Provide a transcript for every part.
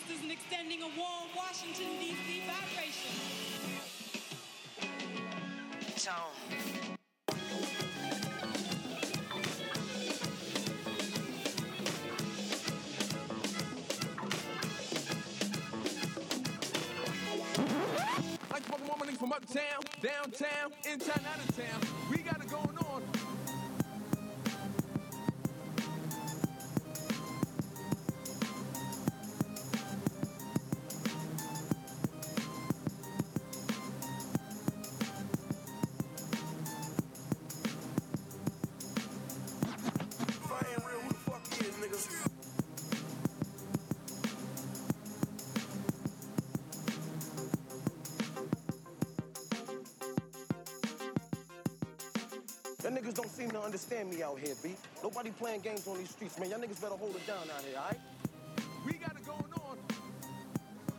sisters and extending a warm Washington, D.C. vibration. Tone. Like fucking woman from uptown, downtown, in town, out of town. We got it going on. Understand me out here, B. Nobody playing games on these streets, man. Y'all niggas better hold it down out here, alright? We got it going on.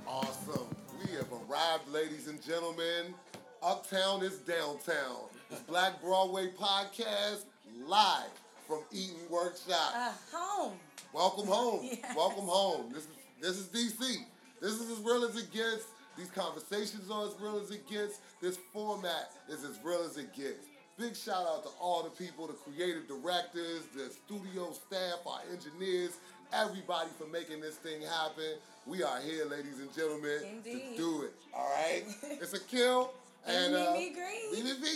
Awesome. We have arrived, ladies and gentlemen. Uptown is downtown. It's Black Broadway Podcast live from Eaton Workshop. Uh, home. Welcome home. Yes. Welcome home. This is this is DC. This is as real as it gets. These conversations are as real as it gets. This format is as real as it gets. Big shout out to all the people, the creative directors, the studio staff, our engineers, everybody for making this thing happen. We are here, ladies and gentlemen, Indeed. to do it. All right, it's a kill. And uh, Green.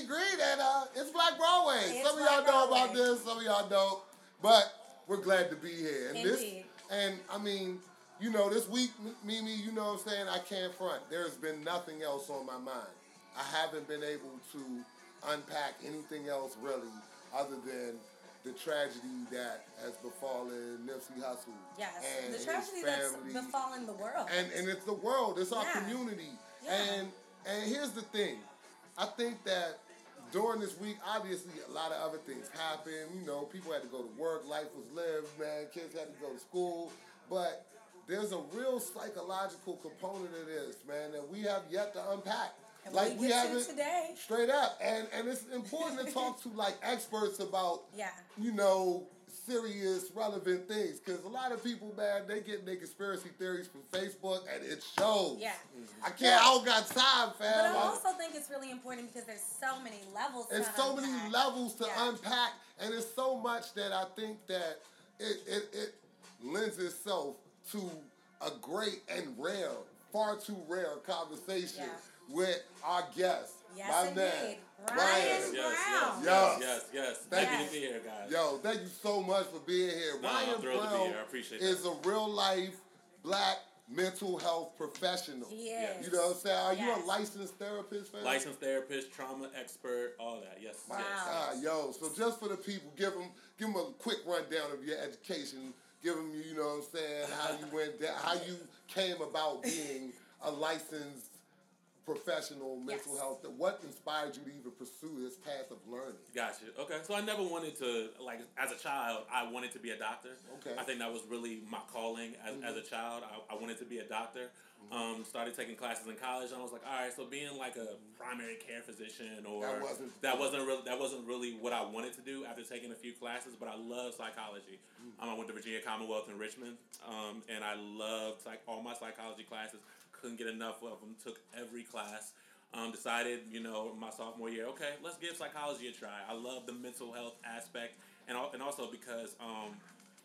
Green, and uh, it's Black Broadway. It's some of y'all know about this, some of y'all don't. But we're glad to be here. And this and I mean, you know, this week, Mimi, you know what I'm saying? I can't front. There's been nothing else on my mind. I haven't been able to unpack anything else really other than the tragedy that has befallen Nipsey Hussle. Yes. and the his tragedy that's befallen the world. And and it's the world, it's our Yeah. community. Yeah. And and here's the thing. I think that during this week, obviously a lot of other things happened. You know, people had to go to work, life was lived, man, kids had to go to school. But there's a real psychological component of this, man, that we have yet to unpack. And like we we haven't today. straight up. And and it's important to talk to like experts about Yeah. you know, serious, relevant things. Because a lot of people, man, they get their conspiracy theories from Facebook and it shows. Yeah. I can't, I don't got time, fam. But I I- also think it's really important because there's so many levels. There's so many levels to Yeah. unpack, and it's so much that I think that it, it, it lends itself to a great and rare, far too rare conversation Yeah. With our guest, Yes, my indeed. man, Ryan Ryan. Brown. Yes. yes, yes, yes. Thank Happy you. to be here, guys. Yo, thank you so much for being here. No, I'm Ryan thrilled to be Brown here. I appreciate is a real life black mental health professional. He is. You know what I'm saying? Are you a licensed therapist, fam? Licensed therapist, trauma expert, all that. Yes. My yes. God, yo. So just for the people, give them give them a quick rundown of your education. Give them, you know what I'm saying, how you went down, how you came about being a licensed professional mental Yes. health. What inspired you to even pursue this path of learning? Gotcha. Okay. So I never wanted to like as a child. I wanted to be a doctor. Okay. I think that was really my calling as, as a child. I, I wanted to be a doctor. Um, started taking classes in college, and I was like, all right. So being like a primary care physician or That wasn't- that wasn't really that wasn't really what I wanted to do after taking a few classes. But I love psychology. Um, I went to Virginia Commonwealth in Richmond, um, and I loved like all my psychology classes. Couldn't get enough of them. Took every class. Um, decided, you know, my sophomore year, okay, let's give psychology a try. I love the mental health aspect, and al- and also because um,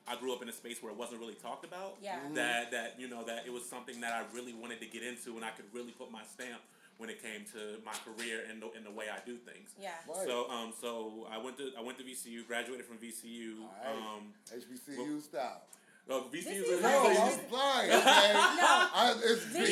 I grew up in a space where it wasn't really talked about. Yeah. Mhm. That that you know that it was something that I really wanted to get into, and I could really put my stamp when it came to my career and the, and the way I do things. Yeah. Right. So um so I went to I went to VCU, graduated from VCU. All right. Um, HBCU style. well, VCU is is No, I'm flying. Okay. I, it's V- V-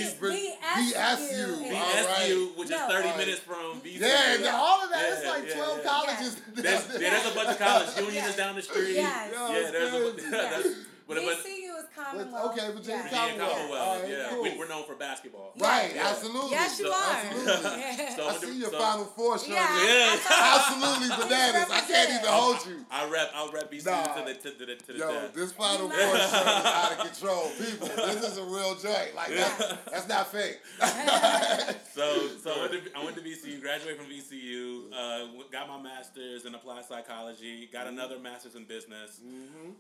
VSU. VSU. Yeah. All right. VSU, which is thirty All right. minutes from VCU. Yeah, and all of that. it's Yeah, like yeah, 12 yeah. colleges. There's, yeah, there's a bunch of college. Union Yeah. is down the street. Yes. Yo, Yeah, there's a crazy. that's, but, but VCU is Commonwealth. okay, Virginia Yeah. Virginia Commonwealth. Commonwealth. All right, yeah, cool. we, we're known for basketball. Right, Yeah. absolutely. Yes, you So- are. Absolutely. Yeah. So I see your so- Final Four shirt. Yeah. Yeah. Absolutely bananas. I can't even hold you. I rep. I'll rep VCU Nah. to the to the to the Yo, death. this Final Four might- shirt is out of control. People, this is a real joint. Like, that, that's not fake. So, so I went, to, I went to VCU, graduated from VCU, uh, got my master's in applied psychology, got Mm-hmm. another master's in business.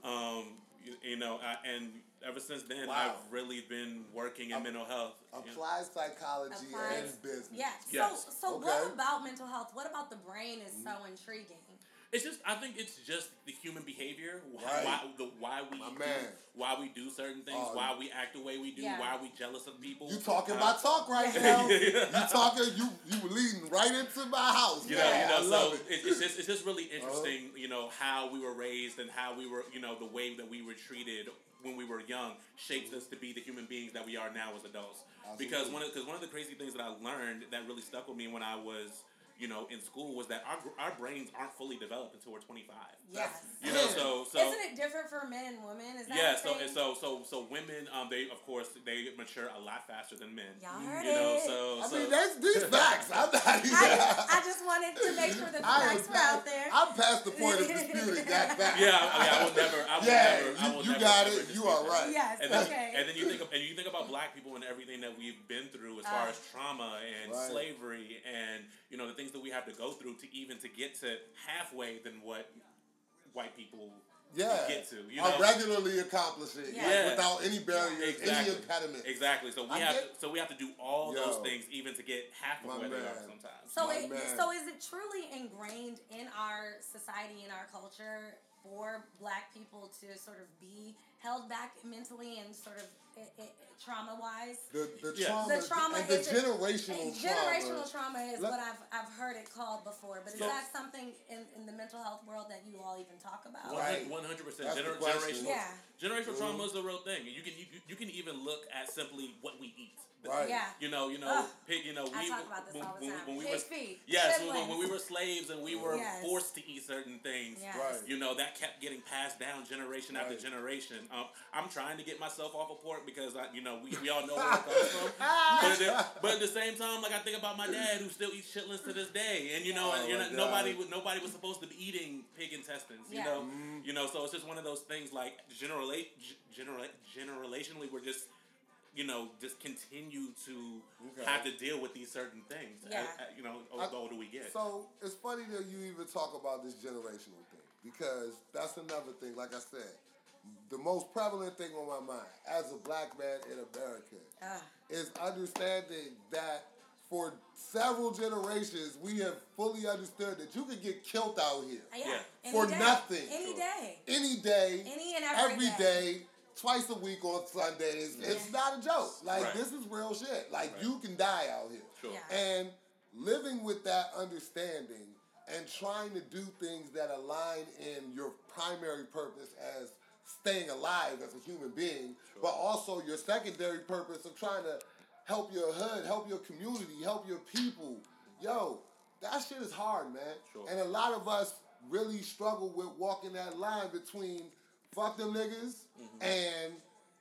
Um, you, you know, know, I, and ever since then, Wow. I've really been working in Ap- mental health. you know. Applied psychology Applied- and business. Yeah. Yes. So, so Okay. what about mental health? What about the brain is so mm. intriguing? It's just I think it's just the human behavior, wh- Right. why the why we My do, man. why we do certain things, Oh. why we act the way we do, Yeah. why we jealous of people. You talking Uh, my talk right now. You talking you you were leading right into my house. You man. know, you know, so it. it. it's just it's just really interesting, you know, how we were raised and how we were, you know, the way that we were treated when we were young shapes us to be the human beings that we are now as adults. Because one of because one of the crazy things that I learned that really stuck with me when I was, you know, in school was that our our brains aren't fully developed until we're twenty five. Yes. You know, so so Isn't it different for men and women? Is that yeah, so thing? so so so women, um, they of course they mature a lot faster than men. Y'all heard you know, it. so I so, mean, that's these facts. I'm not even. I, just, I just wanted to make sure that the I am facts were out past, there. I'm past the point of disputing that fact. yeah, I, yeah, I will never. I will Yeah, never. I you- will you never, got ever it. You dispute are that. right. yes. And then, okay. and then you think of, and you think about black people and everything that we've been through as far Ah. as trauma and Right. slavery and you know the things that we have to go through to even to get to halfway than what white people Yeah. get to. You are know, regularly accomplishing like, Yeah. without any barriers, any Exactly. impediments. Exactly. So we I have get- to, so we have to do all Yo. those things even to get half of My where they are sometimes. So, My it, man. so is it truly ingrained in our society, in our culture, for Black people to sort of be held back mentally and sort of i i trauma wise? The, the Yeah. trauma, The trauma and the is a- generational generational trauma. trauma is Let- what I've I've heard it called before, but is So- that something in, in the mental health world that you all even talk about? Right. One hundred percent. That's Gener- question. Generational. Yeah. Generational Mhm. trauma is a real thing. You can you, you can even look at simply what we eat. Right. Yeah. You know, you know, Ugh. pig, you know, I we talk about this when, all the when, time. when we were feet, yes, when, when we were slaves and we were Yes. forced to eat certain things. Yes. Right. You know that kept getting passed down generation after generation. Um, I'm trying to get myself off of pork because I, you know, we, we all know where it comes from. But at, the, but at the same time, like I think about my dad who still eats chitlins to this day, and you know, Oh and you're not, nobody was- nobody was supposed to be eating pig intestines. You Yeah. know, Mm-hmm. you know, so it's just one of those things. Like generally, generally, generationally, we're just. You know, just continue to Okay. have to deal with these certain things. Yeah. as- as- you know, I- the older we get. So it's funny that you even talk about this generational thing because that's another thing. Like I said, the most prevalent thing on my mind as a black man in America Ah. is understanding that for several generations we have fully understood that you can get killed out here yeah. Yeah. For day. nothing. Any Sure. day. any day, Any and every every day. day, twice a week on Sundays. It's not a joke. Like Right. this is real shit. Like Right. you can die out here. Sure. Yeah. And living with that understanding and trying to do things that align in your primary purpose as staying alive as a human being, but also your secondary purpose of trying to help your hood, help your community, help your people. Yo, that shit is hard, man. Sure. And a lot of us really struggle with walking that line between fuck them niggas Mm-hmm. and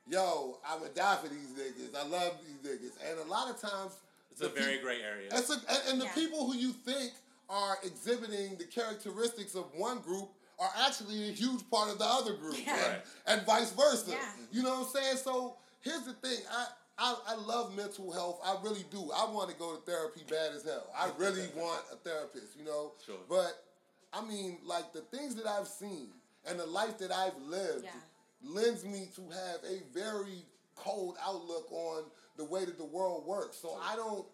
yo, I'ma die for these niggas. I love these niggas. And a lot of times it's a very peop- gray area. it's a, and, and the Yeah. people who you think are exhibiting the characteristics of one group are actually a huge part of the other group, Yeah. and, Right. and vice versa. Yeah. You know what I'm saying? So here's the thing. I, I I love mental health. I really do. I want to go to therapy bad as hell. I really want a therapist. You know. Sure. But I mean, like the things that I've seen and the life that I've lived Yeah. lends me to have a very cold outlook on the way that the world works. So I don't.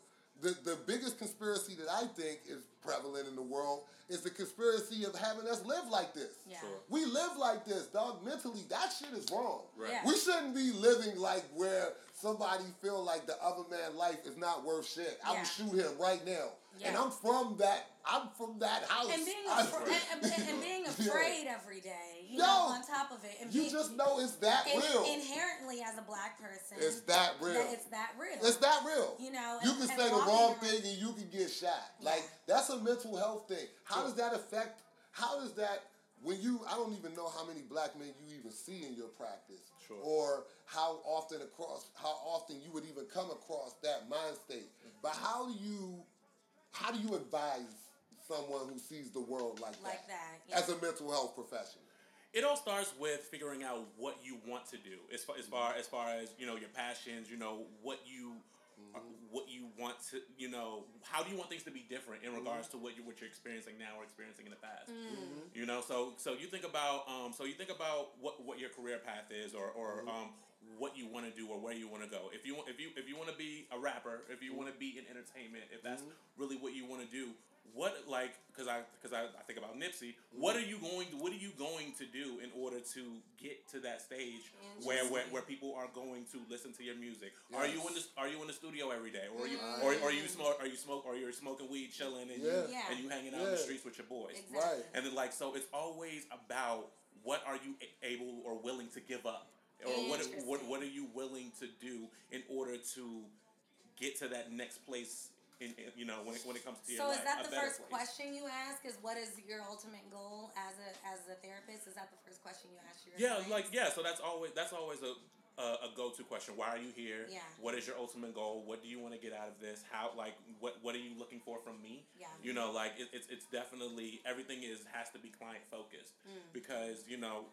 The, the biggest conspiracy that I think is prevalent in the world is the conspiracy of having us live like this. Yeah. Sure. We live like this, dog. Mentally, that shit is wrong. Right. Yeah. We shouldn't be living like where somebody feel like the other man's life is not worth shit. I Yeah. would shoot him right now. And I'm from that. I'm from that house. And being, I'm afra- and, and, and being Yeah. afraid every day, you Yo, know, on top of it. And You being, just know it's that in- real. Inherently, as a black person, It's that real. that it's that real. It's that real. You know, you and- can and say the wrong around- thing and you can get shot. Yeah. Like that's a mental health thing. How Sure. does that affect? How does that when you? I don't even know how many black men you even see in your practice, Sure. or how often across how often you would even come across that mind state. Mm-hmm. But how do you? How do you advise someone who sees the world like, Like that, that, yeah. as a mental health professional? it all starts with figuring out what you want to do. As far as far as, far as you know your passions you know what you uh, what you want to, you know, how do you want things to be different in regards to what you what you're experiencing now or experiencing in the past? You know, so so you think about um, so you think about what what your career path is or or um, what you want to do or where you want to go. If you want if you if you want to be a rapper, if you mm-hmm. want to be in entertainment, if that's mm-hmm. really what you want to do, what like because I because I, I think about Nipsey. What mm-hmm. are you going to what are you going to do in order to get to that stage where, where where people are going to listen to your music? Are you in the are you in the studio every day, or are you or, or you smoke are you smoke or you're smoking weed, chilling, and Yeah. you Yeah. and you hanging out in the streets with your boys? Exactly. Right. And then like so, it's always about what are you able or willing to give up, or what what what are you willing to do in order to get to that next place. In, in you know when it, when it comes to your So life, is that the first place. question you ask? Is what is your ultimate goal as a as a therapist? Is that the first question you ask your Yeah, clients? like yeah. So that's always that's always a a, a go to question. Why are you here? Yeah. What is your ultimate goal? What do you want to get out of this? How like what what are you looking for from me? Yeah. You know, like it, it's it's definitely everything is has to be client focused Mm. because you know.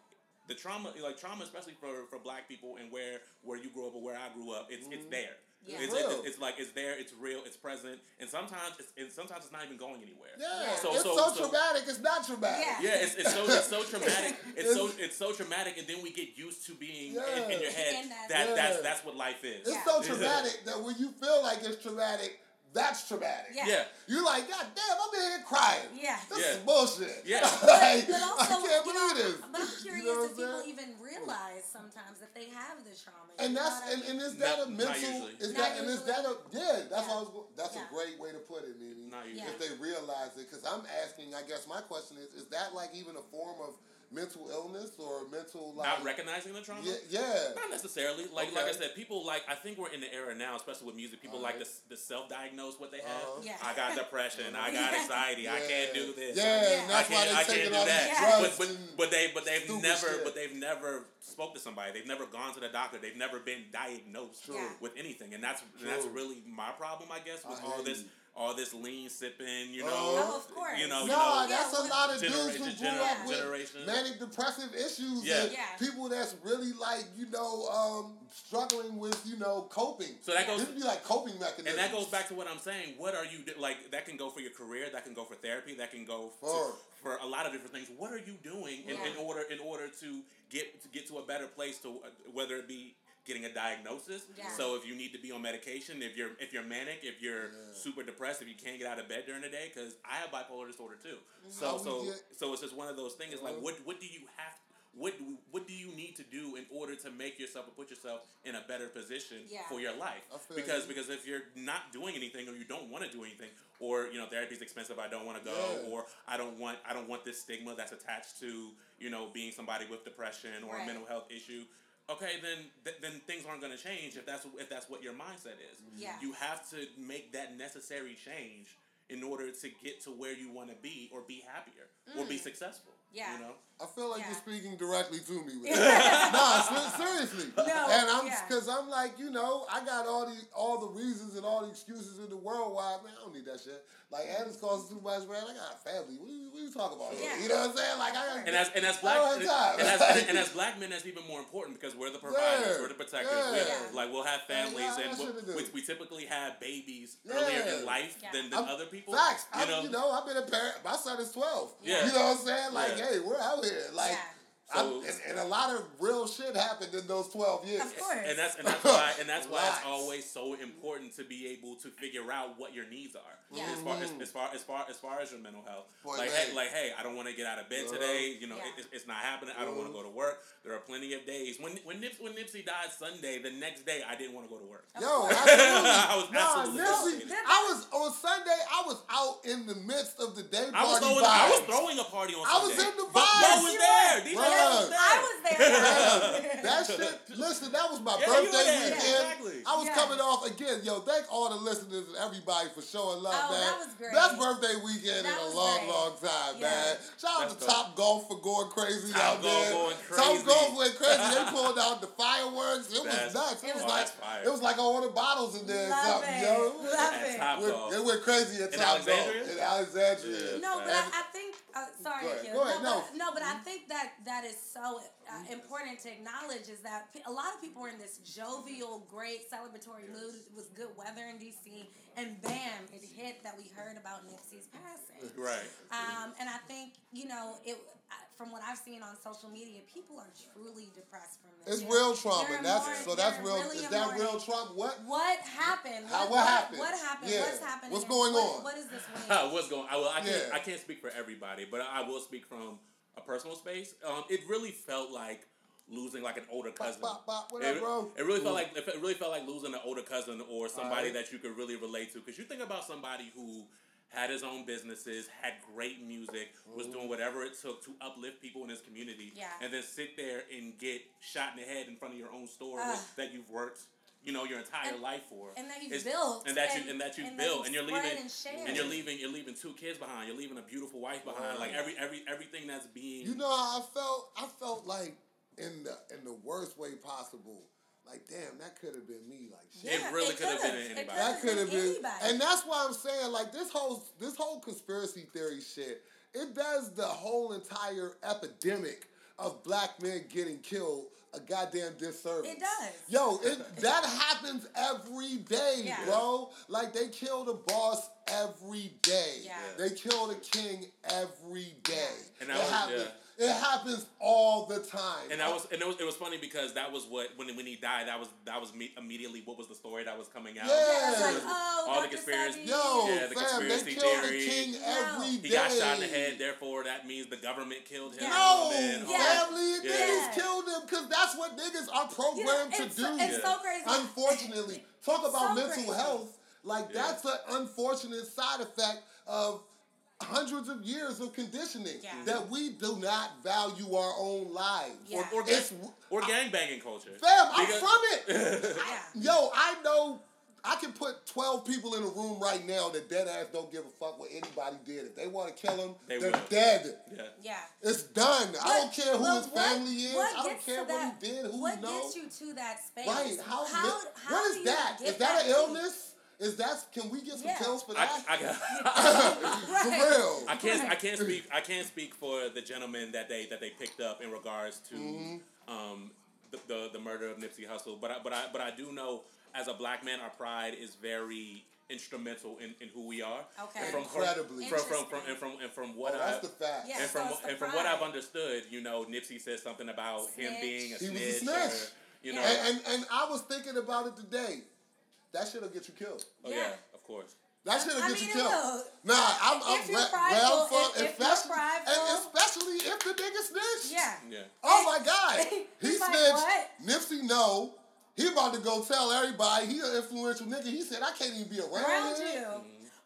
The trauma, like trauma, especially for, for black people and where where you grew up or where I grew up, it's it's mm-hmm. there. Yeah. It's, it's, it's like it's there, it's real, it's present, and sometimes it's and sometimes it's not even going anywhere. Yeah, So- it's so- so, so- traumatic. It's not traumatic. Yeah. Yeah, it's, it's so it's so traumatic. It's so It's- it's so traumatic, and then we get used to being in, Yeah. in your head In that- that that's that's what life is. It's Yeah. so traumatic that when you feel like it's traumatic, that's traumatic. Yeah. Yeah. You're like, God damn, I'm in here crying. Yeah. This Yeah. is bullshit. Yeah. like, But also, I can't you know, believe this. But I'm curious You know if people even realize sometimes that they have the trauma. And that's and, and is that Not- a mental? Is Not that and is that a yeah? That's Yeah. was. That's Yeah. a great way to put it, Nene. Not usually. If they realize it, because I'm asking. I guess my question is: Is that like even a form of mental illness or mental like? Not recognizing the trauma. Yeah, yeah. Not necessarily. Like like I said, people like I think we're in the era now, especially with music. People like to, Alright. s- to self-diagnose what they have. Uh-huh. Yeah. I got depression. I got Yeah. anxiety. I can't do this. Yeah, Yeah. I that's why can't, I they can't do all that. these Yeah. drugs. But, but but they but they've never shit. but they've never spoke to somebody. They've never gone to the doctor. They've never been diagnosed True. With anything, and that's and that's really my problem, I guess, with I all this you. All this lean sipping. You know, Oh. Oh, of course. you know, you No, know, that's Yeah, a lot of dudes who grew gener- up with manic depressive issues Yeah. and Yeah. people that's really like, you know, um, struggling with, you know, coping. So that goes- This would be like coping mechanisms. And that goes back to what I'm saying. What are you like? That can go for your career. That can go for therapy. That can go to, For- for a lot of different things. What are you doing in, in order in order to get to get to a better place? To uh, whether it be getting a diagnosis. Yeah. So if you need to be on medication, if you're if you're manic, if you're super depressed, if you can't get out of bed during the day, because I have bipolar disorder too. Mm-hmm. So How so get- so it's just one of those things. It's like what what do you have? What do, what do you need to do in order to make yourself or put yourself in a better position Yeah. for your life? I Because you. because if you're not doing anything or you don't want to do anything or you know therapy's expensive, I don't want to go Yeah. or I don't want I don't want this stigma that's attached to you know being somebody with depression or Right. a mental health issue. Okay, then th- then things aren't going to change if that's if that's what your mindset is. Mm-hmm. Yeah. You have to make that necessary change in order to get to where you want to be or be happier or be mm. successful. Yeah. You know. I feel like Yeah. you're speaking directly to me with that. nah, seriously. No, and I'm yeah. because I'm like, you know, I got all the all the reasons and all the excuses in the world why man, I don't need that shit. Like mm-hmm. Adam's costing too much, man. I got a family. What you, what you talking about? Yeah. You know what I'm saying? Like I got And as and as black and, and as, and, and as black men, that's even more important because we're the providers, Yeah, we're the protectors. We have, yeah. like we'll have families, yeah, and I should've we, do. we, we typically have babies Yeah. earlier in life Yeah. than, than I'm- other people. Facts. You know, you know, I've been a parent. My son is twelve. Yeah. You know what I'm saying? Like, Yeah. Hey, we're out here. Like. I'm- So- and, and a lot of real shit happened in those twelve years. Of course. and that's and that's why and that's why it's always so important to be able to figure out what your needs are. Yeah. As far as, as far as far as far as your mental health, Boy, like hey, like hey, I don't want to get out of bed Uh-huh. today. You know, Yeah. it, it's- it's not happening. I don't want to go to work. There are plenty of days when when Nips, when Nipsey died Sunday, the next day I didn't want to go to work. Yo. I was Nah, absolutely Nipsey. I was on Sunday. I was out in the midst of the day party I was throwing I was throwing a party on Sunday. I was in the But vibes. Mo was there. were. DJ Bruh. was there. I was there. that shit. Listen, that was my Yeah, birthday there. weekend. Exactly. I was Yeah. coming off again. Yo, thank all the listeners and everybody for showing love, Oh, man. that was great. Best birthday weekend That in a long, great. long time, Yeah. man. Shout out That's to dope. Top Golf for going crazy Top out Golf there. going Top crazy. Golf went crazy. they pulled out the fireworks. It was nuts. It was oh, like that's fire. it was like I ordered bottles in there or Love something, it. yo. Love At it. Top Golf. It went crazy at In Top Golf Alexandria? in Alexandria. No, but I, I think Uh, sorry, Go ahead. Go ahead. No, No. but, no, but I think that that is so uh, important to acknowledge is that a lot of people were in this jovial, great, celebratory mood. It was good weather in DC, and bam, it hit that we heard about Nipsey's passing. Right. Um, and I think you know it. From what I've seen on social media, people are truly depressed from this. It's They're- real trauma. and That's mourning- so that's real. really is that mourning. real trauma? What? What happened? How- what happened? What happened? Yeah. What's happening? What's and going what- on? What is this? What's going? I, well, I can't. Yeah. I can't speak for everybody, but I will speak from a personal space. Um, it really felt like losing like an older cousin. bop, bop. What it, up, bro? It really felt like it really felt like losing an older cousin or somebody Alright. that you could really relate to. Because you think about somebody who had his own businesses, had great music, was Mm-hmm. doing whatever it took to uplift people in his community, Yeah. and then sit there and get shot in the head in front of your own store Ugh. that you've worked. You know your entire And- life for, and that you've It's- built, and that you and- and that you've and built, and you're leaving, and and you're leaving, you're leaving two kids behind. You're leaving a beautiful wife behind. Like every every everything that's being. You know how I felt? I felt like in the in the worst way possible. Like, damn, that could have been me. Like, shit. It really could have been anybody. That could have been, anybody. and that's why I'm saying like this whole this whole conspiracy theory shit. It does the whole entire epidemic of black men getting killed a goddamn disservice. It does. Yo, it that happens every day, Yeah. bro. Like they kill the boss every day. Yeah. They kill the king every day. And that it was- happens. yeah. It happens all the time. and that was and it was it was funny because that was what when when he died that was that was me, immediately what was the story that was coming out. Yeah. Yeah, like, oh, All the Dr. conspiracy- Yo, Yeah, the fam, they conspiracy kill theory. the king No. every day. He got shot in the head, therefore that means the government killed him. No, oh, and all Yeah. that. family, Yeah. niggas killed him because that's what niggas are programmed Yeah, to do. so- it's Yeah. so crazy. Unfortunately, talk about So mental crazy. health. Like Yeah. that's an unfortunate side effect of hundreds of years of conditioning Yeah. that we do not value our own lives. Yeah. Or, or, It's- gang, or gangbanging culture. Fam, I'm Because- from it. Yeah. Yo, I know I can put 12 people in a room right now that dead ass don't give a fuck what anybody did. If they want to kill them, They they are will. dead. Yeah. Yeah. It's done. I don't care who his what- family is. what I don't gets care to what that- he did, who What knows. gets you to that space? Right. How, how, li- how what do you that? get Is that an deep? illness? Is that can we get some Yeah. pills for that? I, got, for real. I can't I can't speak I can't speak for the gentleman that they that they picked up in regards to Mm-hmm. um, the, the the murder of Nipsey Hussle. But I, but I but I do know as a black man, our pride is very instrumental in, in who we are. Okay. And from, Incredibly. From, from, from, and from and from Oh, what that's the fact. Yeah, and from so and from what I've understood, you know, Nipsey said something about him being a He was a snitch. snitch. Or, you know, Yeah. And, and and I was thinking about it today. That shit'll get you killed. oh yeah, Yeah. of course. That shit'll I get mean, you killed. will. Nah, I'm, I'm If you're prideful, rail for if- if you're especially, prideful- and especially if the nigga snitched. Yeah. Yeah. Oh my God. He He's like, snitched. what? Nipsey no. He about to go tell everybody he an influential nigga. He said I can't even be around, Around him. you.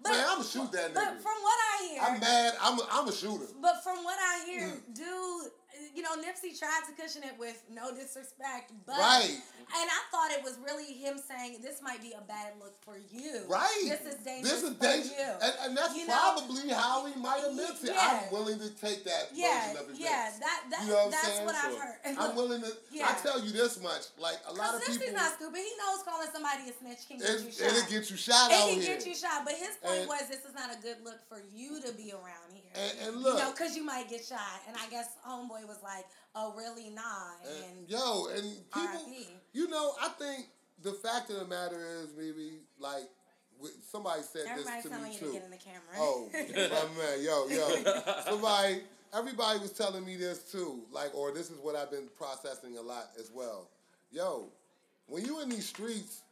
But, Man, I'ma shoot that but nigga. from what I hear, I'm mad. I'm a, I'm a shooter. But from what I hear, Mm. dude, you know, Nipsey tried to cushion it with no disrespect, but Right. And I thought it was really him saying this might be a bad look for you. Right. This is dangerous This is for dangerous. you. And, and that's You know? probably how he might have meant it. Yeah. I'm willing to take that yeah, version of his yeah, mix. that, that You know what I'm that's saying? what I've Sure. heard. I'm willing to. I tell you this much: like a lot of Because people, Nipsey's not stupid. He knows calling somebody a snitch can get it, you shot. it'll get you shot it out can here. get you shot. But his point And- was this is not a good look for you to be around here. And, and you look, know, because you might get shot. And I guess Homeboy was like, oh, really? Nah. and, And, yo, and people, R.I.P.. you know, I think the fact of the matter is, maybe like somebody said everybody's this to telling me you too. to get in the camera. Oh, my man, yo, yo. Somebody, everybody was telling me this too. Like, or this is what I've been processing a lot as well. Yo, when you in these streets,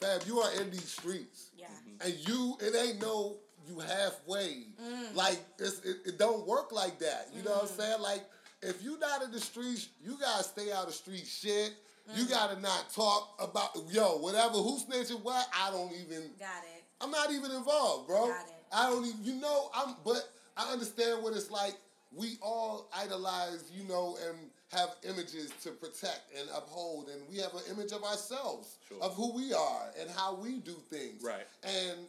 fam, you are in these streets. Yeah. And you, it ain't no you halfway. Mm. Like, it's, it, it don't work like that. You know what I'm saying? Like, if you not in the streets, you gotta stay out of street shit. You Mm. gotta not talk about yo whatever who snitching what. I don't even. Got it. I'm not even involved, bro. Got it. I don't even, you know, I'm, but I understand what it's like. We all idolize, you know, and have images to protect and uphold, and we have an image of ourselves, Sure. of who we are and how we do things. Right. And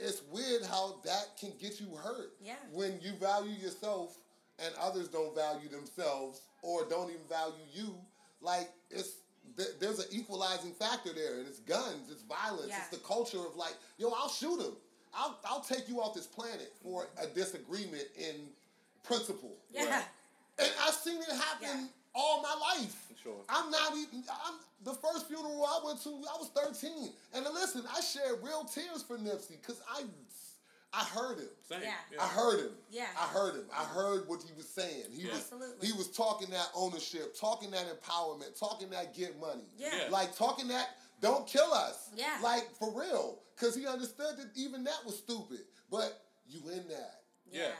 it's weird how that can get you hurt. Yeah. When you value yourself and others don't value themselves or don't even value you, like it's th- there's an equalizing factor there, and it's guns, it's violence, Yeah. it's the culture of like, yo, I'll shoot him. I'll, I'll take you off this planet for mm-hmm. a disagreement in principle. Yeah. And I've seen it happen Yeah. all my life. Sure. I'm not even. I'm the first funeral I went to. I was 13, and listen, I shed real tears for Nipsey because I, I heard him. Same. Yeah. I heard him. Yeah. I heard him. I heard what he was saying. He was Absolutely. he was talking that ownership, talking that empowerment, talking that get money. Yeah. Yeah. Like talking that don't kill us. Yeah. Like for real. Cause he understood that even that was stupid. But you in that. Yeah.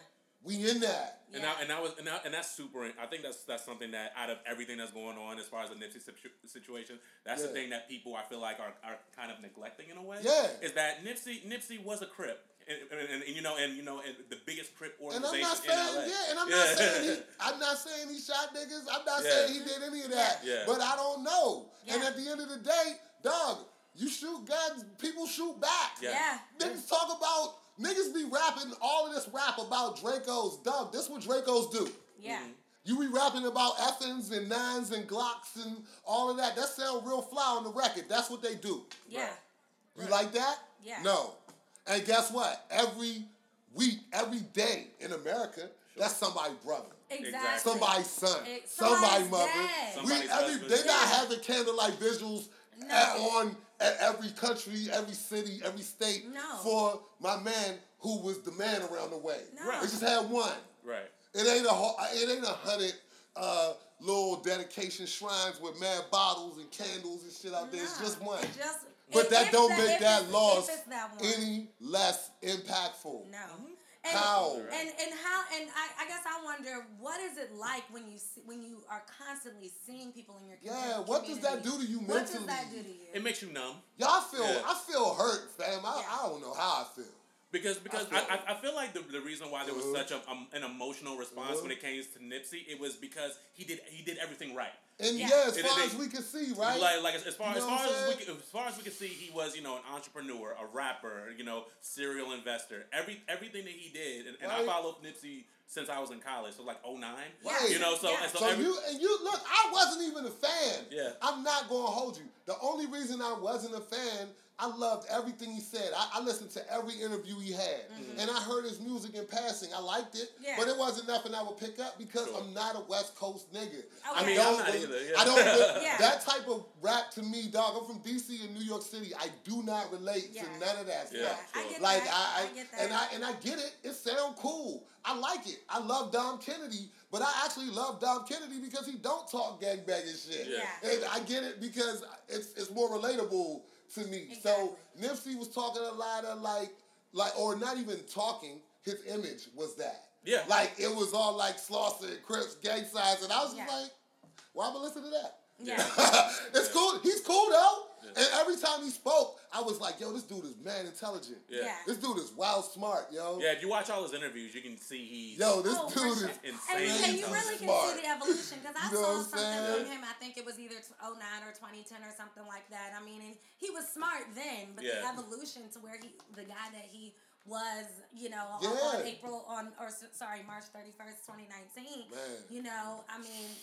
We in that. And Yeah. that, and that was and, that, and that's super. I think that's that's something that out of everything that's going on as far as the Nipsey situation, that's the thing that people I feel like are, are kind of neglecting in a way. Yeah. is that Nipsey Nipsey was a Crip, and, and, and, and, you know, and you know, and the biggest Crip And organization I'm not in LA. yeah, and I'm Yeah. not saying he, I'm not saying he shot niggas. I'm not Yeah. saying he did any of that. Yeah. But I don't know. And at the end of the day, dog, you shoot guns, people shoot back. Yeah. Yeah. Niggas talk about niggas be rapping all of this rap about Dracos. Dog, this what Dracos do. Yeah. Mm-hmm. You be rapping about Effins and nines and Glocks and all of that. That sound real fly on the record. That's what they do. Yeah. You like that? Yeah. No. And guess what? Every week, every day in America, that's somebody's brother. Exactly. Somebody's son, It- somebody's somebody's mother. dad. We every husband. they not Yeah. having candlelight visuals No. at, on at every country, every city, every state No. for my man who was the man around the way. No. Right. They just had one. Right. It ain't a ho- it ain't a hundred uh, little dedication shrines with mad bottles and candles and shit out there. It's just one. it just- But if- that if don't the- make that loss that any less impactful. No. Mm-hmm. And, How? And and how and I, I guess I wonder what is it like when you see, when you are constantly seeing people in your community? Yeah, what does that do to you mentally? What does mentally? that do to you? It makes you numb. Y'all feel Yeah. I feel hurt, fam. I, Yeah. I don't know how I feel. Because because I I, feel I, I feel like the, the reason why there was Uh-huh. such a, um, an emotional response Uh-huh. when it came to Nipsey, it was because he did he did everything right. And yeah, Yeah. as It- far it- as we can see, right? Like like as, as far You as far as we can, as far as we can see, he was you know an entrepreneur, a rapper, you know, serial investor. Every everything that he did, and, and I Right. followed Nipsey since I was in college, so like 09. Right. You know, so Yeah. and so, so every, you and you look, I wasn't even a fan. Yeah. I'm not gonna hold you. The only reason I wasn't a fan, I loved everything he said. I, I listened to every interview he had. And I heard his music in passing. I liked it. Mm-hmm. Yeah. But it wasn't nothing I would pick up because Sure. I'm not a West Coast nigga. I mean, I'm not either, yeah. I don't re- Yeah. that type of rap to me, dog. I'm from DC and New York City. I do not relate Yeah. to none of that Yeah, stuff. I get Like that. I, I, I get that. and I and I get it. It sound cool. I like it. I love Dom Kennedy, but I actually love Dom Kennedy because he don't talk gangbanging shit. Yeah. Yeah. And I get it because it's it's more relatable to me. So Nipsey was talking a lot of like like or not even talking. His image was that. Yeah. Like it was all like Slauson and Crips, gang signs, and I was just Yeah. like, why am I listening to that? Yeah. it's cool. He's cool though. And every time he spoke, I was like, yo, this dude is man intelligent. Yeah. Yeah. This dude is wild smart, yo. yeah, if you watch all his interviews, you can see he's Yo, this Oh, dude sure. is insane And, and you really can smart. see the evolution because I You know saw something saying? from him. I think it was either t- 09 or 2010 or something like that. I mean, and he was smart then, but Yeah. the evolution to where he, the guy that he was, you know, on- Yeah. on April on or sorry March 31st, 2019. Man. You know, I mean,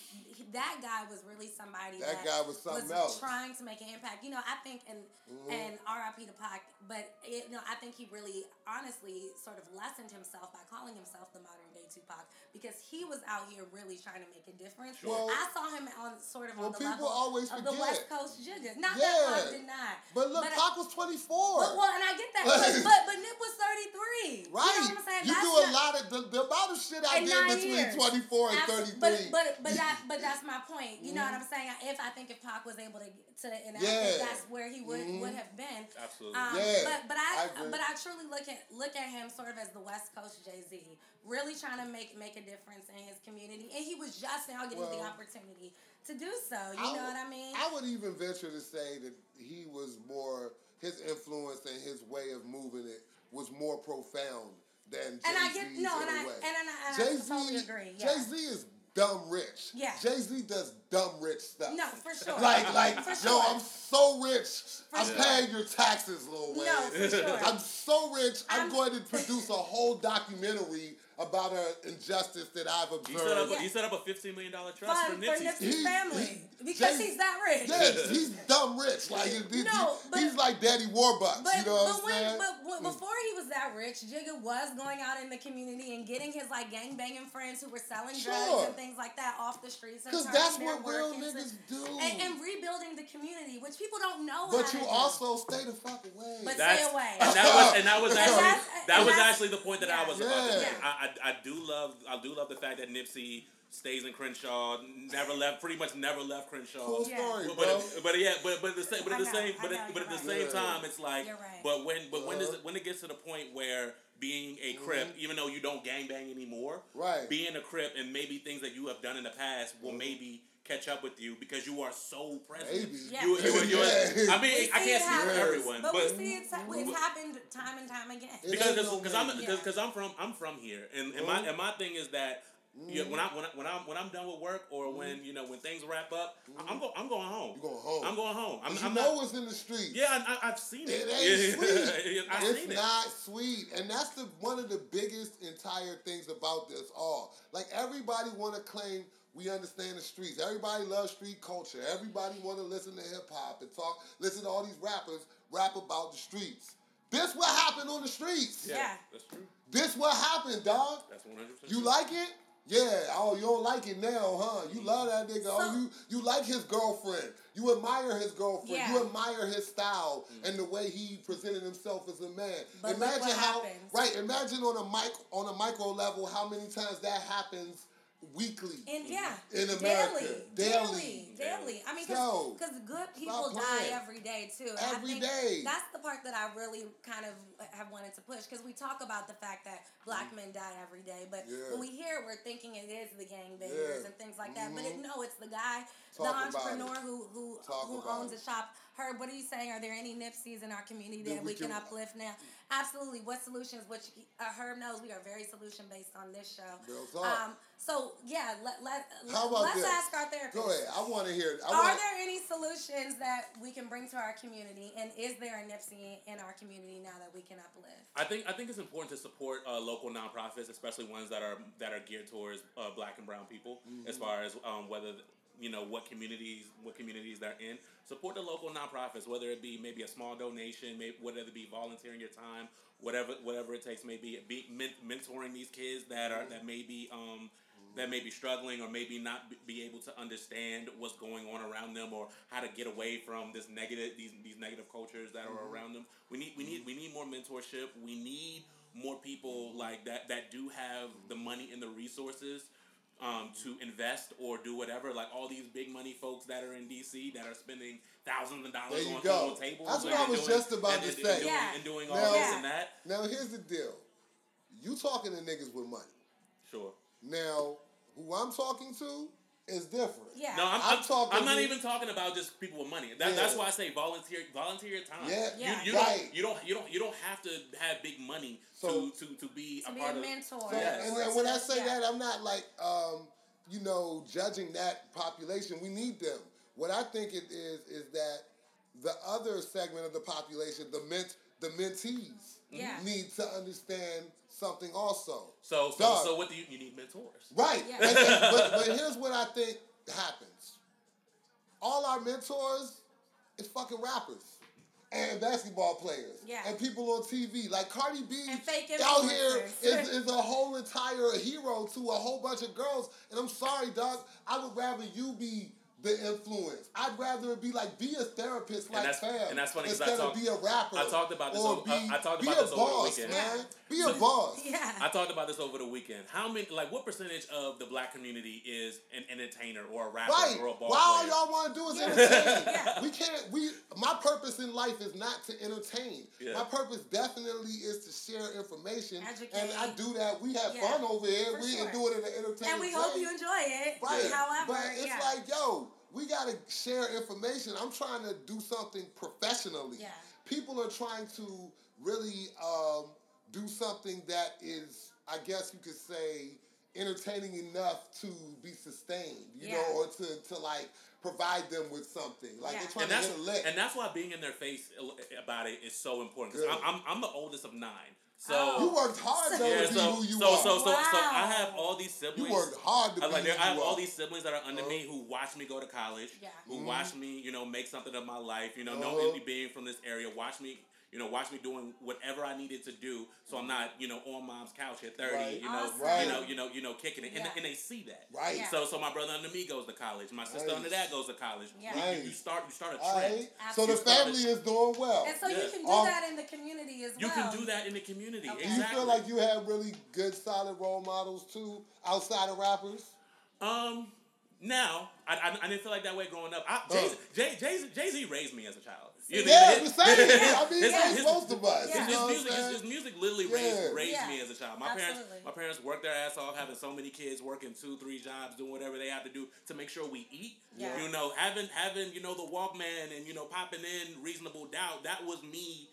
that guy was really somebody That that, guy was something else. trying to make an impact. You know, I think and Mhm. and R.I.P. to Pac, but it, you know, I think he really, honestly, sort of lessened himself by calling himself the modern Tupac because he was out here really trying to make a difference. Well- I saw him on sort of well, on the people level always of the. West Coast Jiggas. Not Yeah. that Pac did not. But look, But I- Pac was 24. Well, well, and I get that, Like- but, but but Nip was thirty three. right. You know what I'm saying? You That's do a not- lot of the, the amount of shit I did between years. 24 and Absol- 33. But but but that but that's my point. You know what mm-hmm. I'm saying? If I think if Pac was able to to enact Yeah. it, that's where he would Mhm. would have been. Absolutely. Um, Yeah, But but I I, but I truly look at look at him sort of as the West Coast Jay Z, really trying to make make a difference in his community, and he was just now getting the opportunity to do so. You I know would- what I mean? I would even venture to say that he was more his influence and his way of moving it was more profound than Jay and I get no, in and a I way. and, and I, and Jay I Z, totally agree. Yeah. Jay Z is dumb rich. Yeah. Jay Z does dumb rich stuff. No, for sure. Like, like, For yo, sure. I'm so rich. For I'm sure. paying your taxes, Lil Wayne. No, for sure. I'm so rich. I'm, I'm- going to produce a whole documentary about an injustice that I've He set up. observed. A, he set up a fifteen million dollar trust Fun for for Nipsey's He- family he- because Jay- he's that rich. Yeah, he's dumb rich. Like he- he- No, but- he's like Daddy Warbucks. But, you know what but I'm when saying? but when, before he was that rich, Jigga was going out in the community and getting his like gang banging friends who were selling Sure. drugs and things like that off the streets. and Because turning that's their what real work into- niggas do. And, and rebuilding the community, which people don't know. but how you to do. also stay the fuck away. But That's, stay away. And that was and that was actually that was actually the point that I yeah. was about to Yeah. make. I, I I do love I do love the fact that Nipsey stays in Crenshaw, never left, pretty much never left Crenshaw. cool story, But, bro. but, but yeah, but but the same, but at the know, same, but know, at, but at the you're same right. time, it's like, right. but when, but when does Uh-huh. it, when it gets to the point where being a crip, even though you don't gangbang anymore, Mm-hmm. Right. Being a crip and maybe things that you have done in the past will maybe catch up with you because you are so present. Maybe. Yeah. You, you, you, Yeah. I mean, We I can't it speak for everyone, but, but we see it's, it's happened time and time again. It because no because I'm because Yeah. I'm from I'm from here, and, and Mm-hmm. my and my thing is that. Yeah, when mm. I when I when I'm when I'm done with work or mm-hmm. when you know when things wrap up, mm-hmm. I'm go I'm going home. You going home. I'm going home. I'm, 'Cause I'm you know not. what's in the streets. Yeah, I, I, I've seen it. It ain't sweet. I've it's seen it. not sweet, and that's the one of the biggest entire things about this all. Like everybody want to claim we understand the streets. Everybody loves street culture. Everybody want to listen to hip hop and talk. Listen to all these rappers rap about the streets. This what happened on the streets. Yeah. that's true. This what happened, dog. That's one hundred percent. You like it? Yeah. Oh, you don't like it now, huh? You love that nigga. oh, you you like his girlfriend. You admire his girlfriend. Yeah. You admire his style mm-hmm. and the way he presented himself as a man. But look imagine what how happens. right. Imagine on a mic on a micro level how many times that happens weekly. And yeah, In America, daily, daily. daily, daily. I mean, because good people die every day too. And Every I think day. That's the part that I really kind of have wanted to push because we talk about the fact that black men die every day, but Mm. Yeah. when we hear, it, we're thinking it is the gangbangers Yeah. and things like that. But it, no, it's the guy, Talk the entrepreneur who who Talk who owns it. a shop. Herb, what are you saying? Are there any Nipseys in our community That that we we can can- uplift now? Absolutely. What solutions? Which uh, Herb knows we are very solution based on this show. Real. Um, so yeah, let let How about let's this? ask our therapist. Go ahead. I want to hear. I Are there any solutions that we can bring to our community, and is there a Nipsey in our community now that we can uplift? I think I think it's important to support uh, local nonprofits, especially ones that are that are geared towards uh, Black and Brown people, as far as um, whether you know what communities what communities they're in. Support the local nonprofits, whether it be maybe a small donation, maybe whether it be volunteering your time, whatever whatever it takes. Maybe be men- mentoring these kids that are that may be. Um, that may be struggling or maybe not be- be able to understand what's going on around them or how to get away from this negative these these negative cultures that are around them. We need we need we need more mentorship. We need more people like that that do have the money and the resources um, to invest or do whatever. Like all these big money folks that are in DC that are spending thousands of dollars There you on, go. on tables. That's what I was doing- just about and- to and- say. And doing, Yeah. and doing all Now- this Yeah. and that. Now here's the deal. You talking to niggas with money. Sure. Now, who I'm talking to is different. Yeah. No, I'm, I'm I'm, talking I'm not to- even talking about just people with money. That, Yeah. That's why I say volunteer, volunteer your time. Yeah. Yeah. You, you Right. don't, you don't, you don't, you don't have to have big money So- to, to, to be to a be part a of. mentor. So, Yes. and or then when I say yeah. that, I'm not like, um, you know, judging that population. We need them. What I think it is is that the other segment of the population, the ment, the mentees, Yeah. need to understand something also. So, so, so what do you, you need mentors? Right. Yeah. And- and- but, but here's what I think happens. All our mentors is fucking rappers and basketball players Yeah. and people on TV. Like Cardi B And fake out here influencers. is, is a whole entire hero to a whole bunch of girls. And I'm sorry, dog. I would rather you be the influence. I'd rather it be like be a therapist And like that's- fam. and that's funny 'cause I instead talked- of be a rapper. I talked about this Or over- be, I- I talked be about a this over the boss, weekend. man. Be So- a boss. Yeah. I talked about this over the weekend. How many, like, what percentage of the black community is an entertainer or a rapper Right. or a ball Why all y'all want to do is entertain. Yeah. We can't. We. My purpose in life is not to entertain. Yeah. My purpose definitely is to share information, Educate. and I do that. We have Yeah, fun over here. for we sure. do it in an entertaining and we way. hope you enjoy it. Right. However, but it's yeah. like, yo, we gotta share information. I'm trying to do something professionally. Yeah. People are trying to really um, do something that is, I guess you could say, entertaining enough to be sustained. You Yeah. know, or to to like provide them with something. Like Yeah. they're trying and to that's hit a lick. and that's why being in their face about it is so important. Good. Because I'm, I'm I'm the oldest of nine, So Oh. You worked hard though yeah, to be so who you so, are. so so so I have all these siblings. you worked hard to I be like who I have you all are. these siblings that are under me Uh-huh. who watch me go to college, Yeah. who Mm-hmm. watch me, you know, make something of my life. You know, Uh-huh. knowing me being from this area, watch me, you know, watch me doing whatever I needed to do, so I'm not, you know, on mom's couch at thirty, Right. you know, Awesome. Right. you know, you know, you know, kicking it, and, Yeah. and they see that. Right. Yeah. So, so my brother under me goes to college. My sister Nice. under that goes to college. Yeah. You- You, you start, you start a trend. right. So the Absolutely. family is doing well. And so you can do Um, that in the community as well. You can do that in the community. Okay. Do you feel like you have really good, solid role models too, outside of rappers? Um, now I, I, I didn't feel like that way growing up. I, Uh. Jay, Jay, Jay Z raised me as a child. You Yeah, his- the same. I mean, his- that's his- most of us. Yeah. You His, know what I'm music, his, saying? his music literally Yeah. raised, raised Yeah. me as a child. My parents, my parents worked their ass off, having so many kids, working two, three jobs, doing whatever they have to do to make sure we eat. Yeah. You know, having having you know the Walkman and you know popping in Reasonable Doubt. That was me.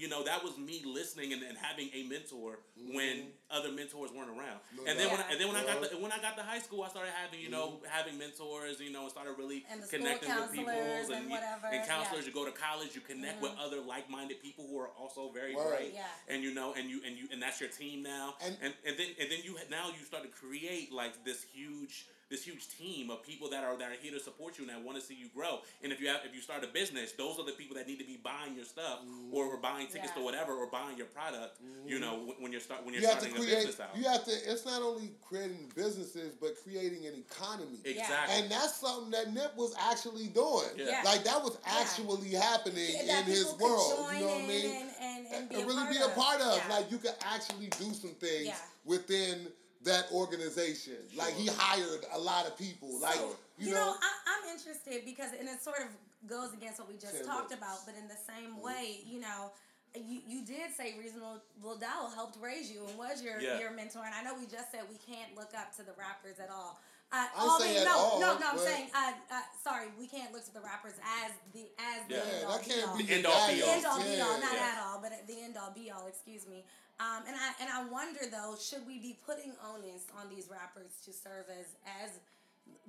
You know, that was me listening and, and having a mentor when mm-hmm. other mentors weren't around. No and then when I, and then when I got Yeah. the, when I got to high school, I started having you know mm-hmm. having mentors. You know, and started really And the connecting with people counselors and whatever, and yeah. counselors. You go to college, you connect with mm-hmm. other like-minded people who are also very Word. bright Yeah. and you know, and you and you and that's your team now, And- and and, then and then you now you start to create like this huge this huge team of people that are that are here to support you and that want to see you grow. And if you have if you start a business, those are the people that need to be buying your stuff mm. or, or buying tickets Yeah. to whatever or buying your product. You mm. know, when, when you're start when you're you have to starting a business out. You have to. It's not only creating businesses, but creating an economy. exactly. And that's something that Nip was actually doing. Yeah. Yeah. Like that was Yeah. actually happening Yeah, that in his world. You know what I mean? And, and, and, be and a really part be a of. part of. Yeah. Like you could actually do some things Yeah. within that organization. Like he hired a lot of people. Like So, you, you know, know, I, I'm interested because, and it sort of goes against what we just Ten talked minutes. about, but in the same Mm-hmm. way, you know, you, you did say reasonable doubt helped raise you and was your Yeah. your mentor, and I know we just said we can't look up to the rappers at all. Uh, I all say the- at no, all, no, no. I'm saying, uh, uh, sorry, we can't look to the rappers as the as the Yeah. end all that be can't all. be The end all be all. end all be all, not Yeah. at all, but at the end all be all. Excuse me. Um, and I and I wonder though, should we be putting onus on these rappers to serve as as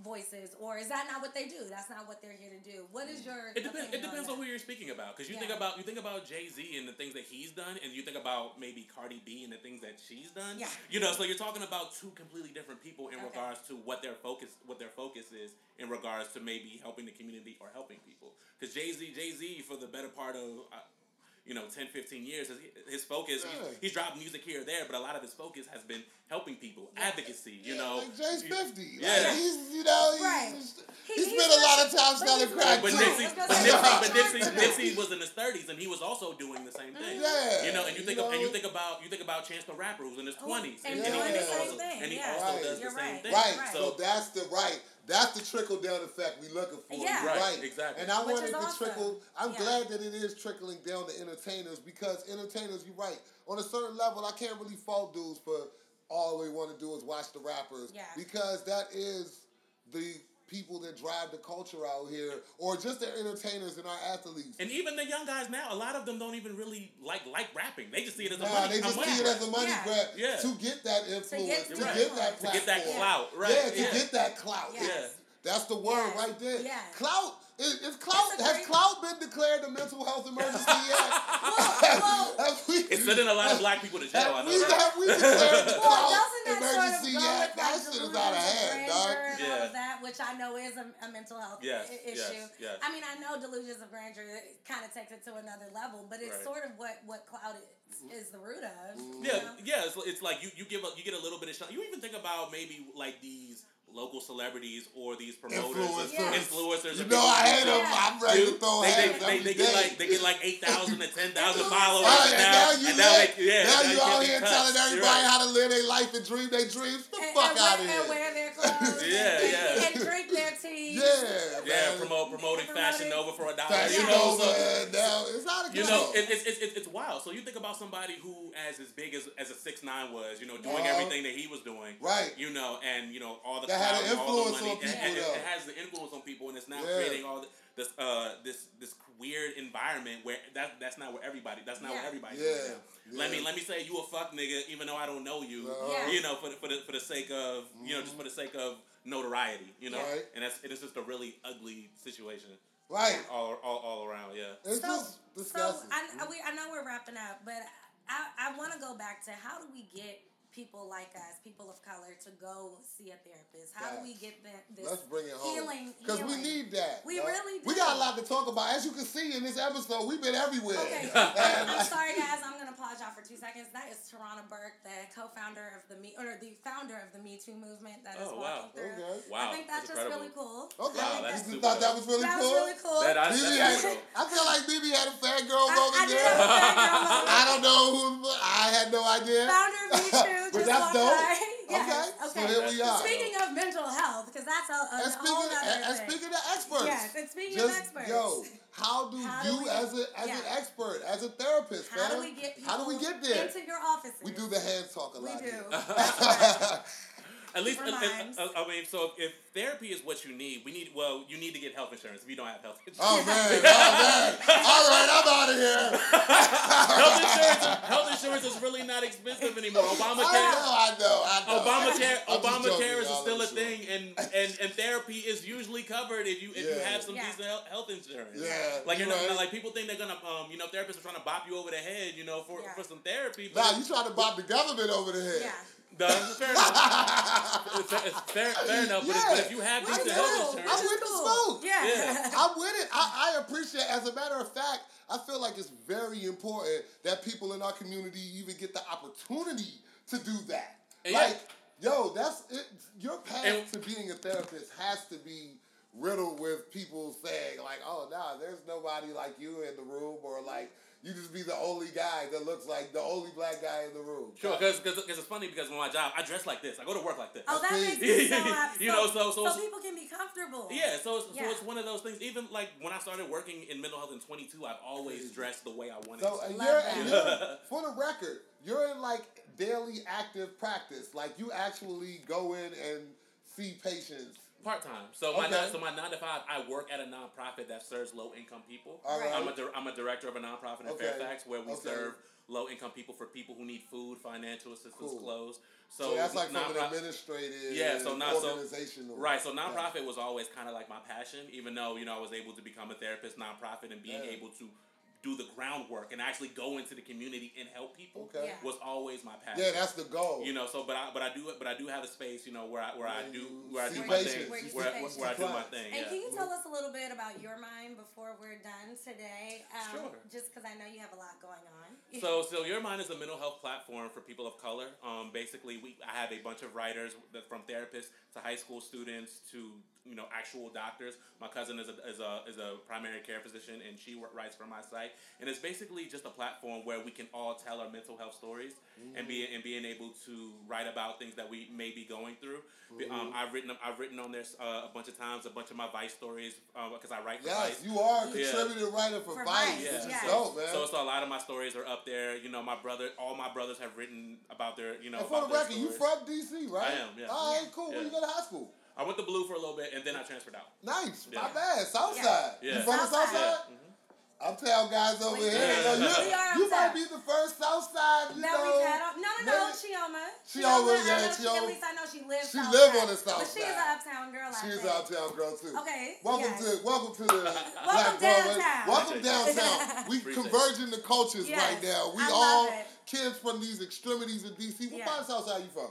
voices, or is that not what they do? That's not what they're here to do. What is your It depends. It depends on, on who you're speaking about. Because you think about you think about Jay Z and the things that he's done, and you think about maybe Cardi B and the things that she's done. Yeah. You know, so you're talking about two completely different people in Okay. regards to what their focus what their focus is in regards to maybe helping the community or helping people. Because Jay Z Jay Z for the better part of. Uh, you know, 10, 15 years, his, his focus, Yeah. he's, he's dropped music here or there, but a lot of his focus has been helping people, Yeah. advocacy, you Yeah, know. like Jay's fifty. Yeah. Like he's you know he's, Right. he, He- spent he's a lot of time selling crack But too. Nipsey, but gonna Nipsey, but Nipsey, Nipsey was in his thirties and he was also doing the same thing. Yeah, You know, and you think you of, and you think about you think about Chance the Rapper who's in his Who- twenties and he doing the also- same thing, and he also Right. does the You're same thing. Right. Right. So that's the right. That's the trickle down effect we're looking for. Yeah. Right, right. exactly. And I Which wanted to awesome. trickle. I'm Yeah. glad that it is trickling down to entertainers because entertainers, you're right. On a certain level, I can't really fault dudes for all they want to do is watch the rappers. Yeah. Because that is the people that drive the culture out here, or just the entertainers and our athletes. And even the young guys now, a lot of them don't even really like like rapping. They just see it as a Nah, money. they just money see it as a money Yeah. grab Yeah. to get that influence, to Right. get that to get that clout, right? Yeah, to yeah. get that clout. Yes. Yeah. That's the word Yes. right there. Yes. Clout. Is, is clout has great- clout been declared a mental health emergency yet? well- have we, It's sending a lot of black people to jail. I have know we, that. have we declared I know is a, a mental health Yes, i- issue. yes. I mean, I know delusions of grandeur kind of takes it to another level, but it's Right. sort of what what cloud is, is the root of. you Yeah, know? yeah. It's, it's like you, you give a, you get a little bit of shine. You even think about maybe like these local celebrities or these promoters, Influencers. Yeah. influencers. You know I hate them. I'm ready to throw they, they, hands they, every they get like they get like eight thousand and ten thousand followers Right, and and now, now you and now lit. they, yeah, now now you out be here telling everybody right. how to live their life and dream their dreams. The And, fuck and, out of wear, here. and wear their clothes. Yeah, and, yeah. And drink their tea. Yeah, Yeah, man. promote promoting Promoting- Fashion Nova for a dollar. Fashion You know, Nova, so now it's out of you know it, it's it's it's it's wild. So you think about somebody who as as big as as a six nine was, you know, doing Yeah. everything that he was doing, Right. You know, and you know all the That had an crowd, all the influence money, on and- people, and it, it has the influence on people, and it's now Yeah. creating all the, this uh this this weird environment where that that's not where everybody that's not Yeah. what everybody's Yeah, doing now. Let me let me say you a fuck nigga even though I don't know you. Uh-huh. Yeah. You know, for the, for the for the sake of you know just for the sake of notoriety. You know, Right. and that's it is just a really ugly situation right. all all, all around. Yeah. It's So, just so disgusting. I, I- we, I know we're wrapping up, but I, I want to go back to how do we get people like us, people of color, to go see a therapist? How do we get them this Let's bring it home. healing? Because we need that. We yo. really We got a lot to talk about. As you can see in this episode, we've been everywhere. Okay, I'm sorry, guys. I'm gonna pause y'all for two seconds. That is Tarana Burke, the co-founder of the Me or the founder of the Me Too movement that is Oh, walking wow. through. Okay. Wow, I think that's, that's just really cool. Okay. I Wow, think that's you super thought that was really that cool? was really cool. That, I, BB that's had, pretty. I feel like BB had a fangirl I- moment I did there. have a fangirl moment. I don't know who. I had no idea. Founder of Me Too. but just that's walked dope. by. Yes, Okay. So okay. here we are. Speaking of mental health, because that's a, a, and a speaking, whole other and, and speaking of experts, Yes, and speaking of just, experts. yo, how do How do you we- as a as an expert, as a therapist, How fam, do we get people how do we get there? into your offices? We do the hand talk a We lot. do. here. That's right. At least, For uh, mimes. I mean, so if, if therapy is what you need, we need. Well, you need to get health insurance if you don't have health insurance. oh man, oh man. All right, I'm out of here. health insurance, health insurance is really not expensive anymore. Obamacare, I know, I know. Obamacare, Obamacare is still a I'm sure. thing, and, and and therapy is usually covered if you if you have some Yeah. decent health, health insurance. Yeah, Like you you're not, right. like people think they're gonna um you know therapists are trying to bop you over the head you know for, Yeah. for some therapy. Nah, But you trying to bop the government over the head. Yeah. No, fair enough. It's- it's fair, fair enough. But, if, but if you have Which decent is health insurance, I'm with is the cool. smoke. Yeah. Yeah. I'm with it. I, I appreciate. As a matter of fact, I feel like it's very important that people in our community even get the opportunity to do that. Yeah. Like, yo, that's it. Your path And- to being a therapist has to be riddled with people saying like, "Oh, nah, there's nobody like you in the room," or like. You just be the only guy that looks like the only black guy in the room. Sure, because it's funny because when my job, I dress like this. I go to work like this. Oh, that makes me so happy. You know, so- so- people can be comfortable. Yeah, so it's, Yeah. so it's one of those things. Even like when I started working in mental health in 22, I've always dressed the way I wanted So to. and you're, and you're for the record, you're in like daily active practice. Like you actually go in and see patients. Part time. So my Okay. nine, so my nine to five, I work at a nonprofit that serves low income people. All right. I'm a I'm a director of a nonprofit in Okay. Fairfax where we Okay. serve low income people for people who need food, financial assistance, Cool. clothes. So, So, that's like from an administrative Yeah, so not so right. So nonprofit was always kind of like my passion, even though you know I was able to become a therapist nonprofit and being Yeah. able to do the groundwork and actually go into the community and help people Okay. Yeah. was always my passion. Yeah, that's the goal. You know, so but I but I do but I do have a space, you know, where I where I do where I do my thing, Where where, where, I do my thing. And Yeah. can you tell us a little bit about your mind before we're done today? Um, Sure. Just because I know you have a lot going on. So, so Your Mind is a mental health platform for people of color. Um, basically, we I have a bunch of writers from therapists to high school students to you know actual doctors. My cousin is a is a is a primary care physician, and she wor- writes for my site. And it's basically just a platform where we can all tell our mental health stories and be and being able to write about things that we may be going through. Be- Um, I've written I've written on this uh, a bunch of times, a bunch of my Vice stories because I write for yes, Vice. you are a Yeah. writer for, For Vice, Vice, which is yes. dope, man. So, so a lot of my stories are up there. You know, my brother, all my brothers have written about their, you know, and for the about their record, you from DC, right? I am, yeah. All right, cool. Where you go to high school? I went to Ballou for a little bit, and then I transferred out. Nice, Yeah. not bad. Southside. Yeah. You from the Southside. Southside? Yeah. Uptown guys over We- here. Yeah. You, you might be the first Southside, you that know. we've had on, no, no, no, maybe- Chioma. Chioma, I yeah, she- Chioma. At least I know she lives. She live on the south But she's side. an uptown girl. I She's think. an uptown girl too. Okay, Welcome yes. to welcome to the Black downtown. Welcome downtown. We converging the cultures Yes, right now. We I all love it. kids from these extremities of DC. What Yeah. part of Southside you from?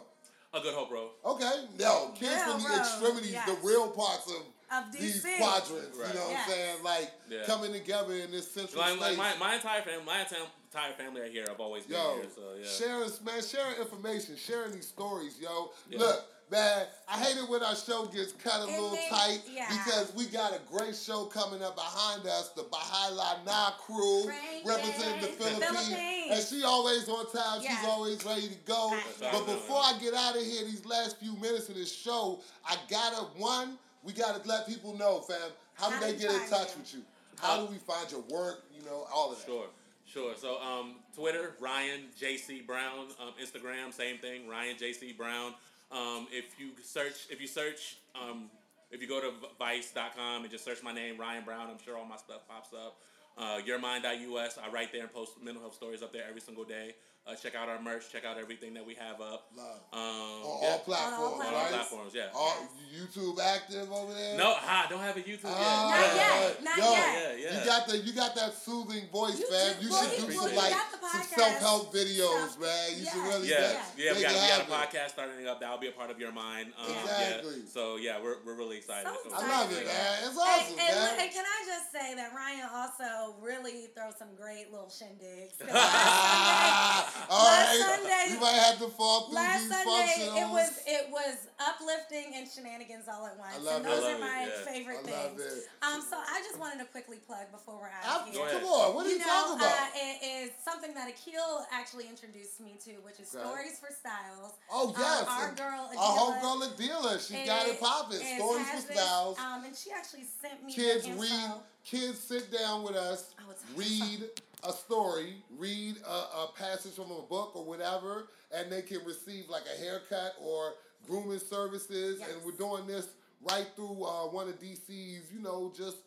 A good hope, bro. Okay, no, kids Real from the road, extremities, the real parts of, Of these quadrants. Right. You know what Yes. I'm saying? Like Yeah. coming together in this central Like, like my, my entire family, my entire, entire family right here, I've always been Yo, here. So yeah. sharing, man, sharing information, sharing these stories, yo. Yeah. Look, man, I hate it when our show gets cut a It little makes- tight yeah. because we got a great show coming up behind us, the Bahala Na crew Right, representing the yes. Philippines. Philippines. And she always on time, Yes. she's always ready to go. Right, But yes. before I get out of here, these last few minutes of this show, I gotta, one, we gotta let people know, fam, how do they get in touch you? with you? How do we find your work, you know, all of that? Sure, sure. So um, Twitter, Ryan JC Brown. Um, Instagram, same thing, Ryan JC Brown. Um, if you search, if you search, um, if you go to Vice.com and just search my name, Ryan Brown, I'm sure all my stuff pops up. Uh, YourMind.us, I write there and post mental health stories up there every single day. Uh, check out our merch. Check out everything that we have up. Love. Um, On yeah. all platforms, On all on all right? platforms, yeah. All YouTube active over there? No, I don't have a YouTube Ah, Not yet. yet. Not yo, yet. Yeah, yeah. You got the you got that soothing voice, You man. You should do some you like some self help videos, stuff. man. You should Yeah. really Yeah, get, yeah, we got, we got a podcast starting up. That'll be a part of your mind. Um, Exactly. Yeah. So yeah, we're, we're really excited. So I love it, man. It's And, awesome, and, man. and can I just say that Ryan also really throws some great little shindigs. 'Cause all last right. Sunday- we might have to fall through Last these Sunday, functionals. it was it was uplifting and shenanigans all at once. I love and it. those I are love my it, yeah. favorite I love things. it. Um, so I just wanted to quickly plug before we're out of here. come on, what are you, know, talking about? Uh, it is something that Akil actually introduced me to, which is Okay. Stories for Styles. oh Um, yes, our and girl, our Adela, homegirl Adela, she got it popping. Stories for this, styles. Um, and she actually sent me kids the info. read. Kids sit down with us, Oh, it's read a story, read a, a passage from a book or whatever, and they can receive like a haircut or grooming services. Yes. And we're doing this right through uh, one of DC's, you know, just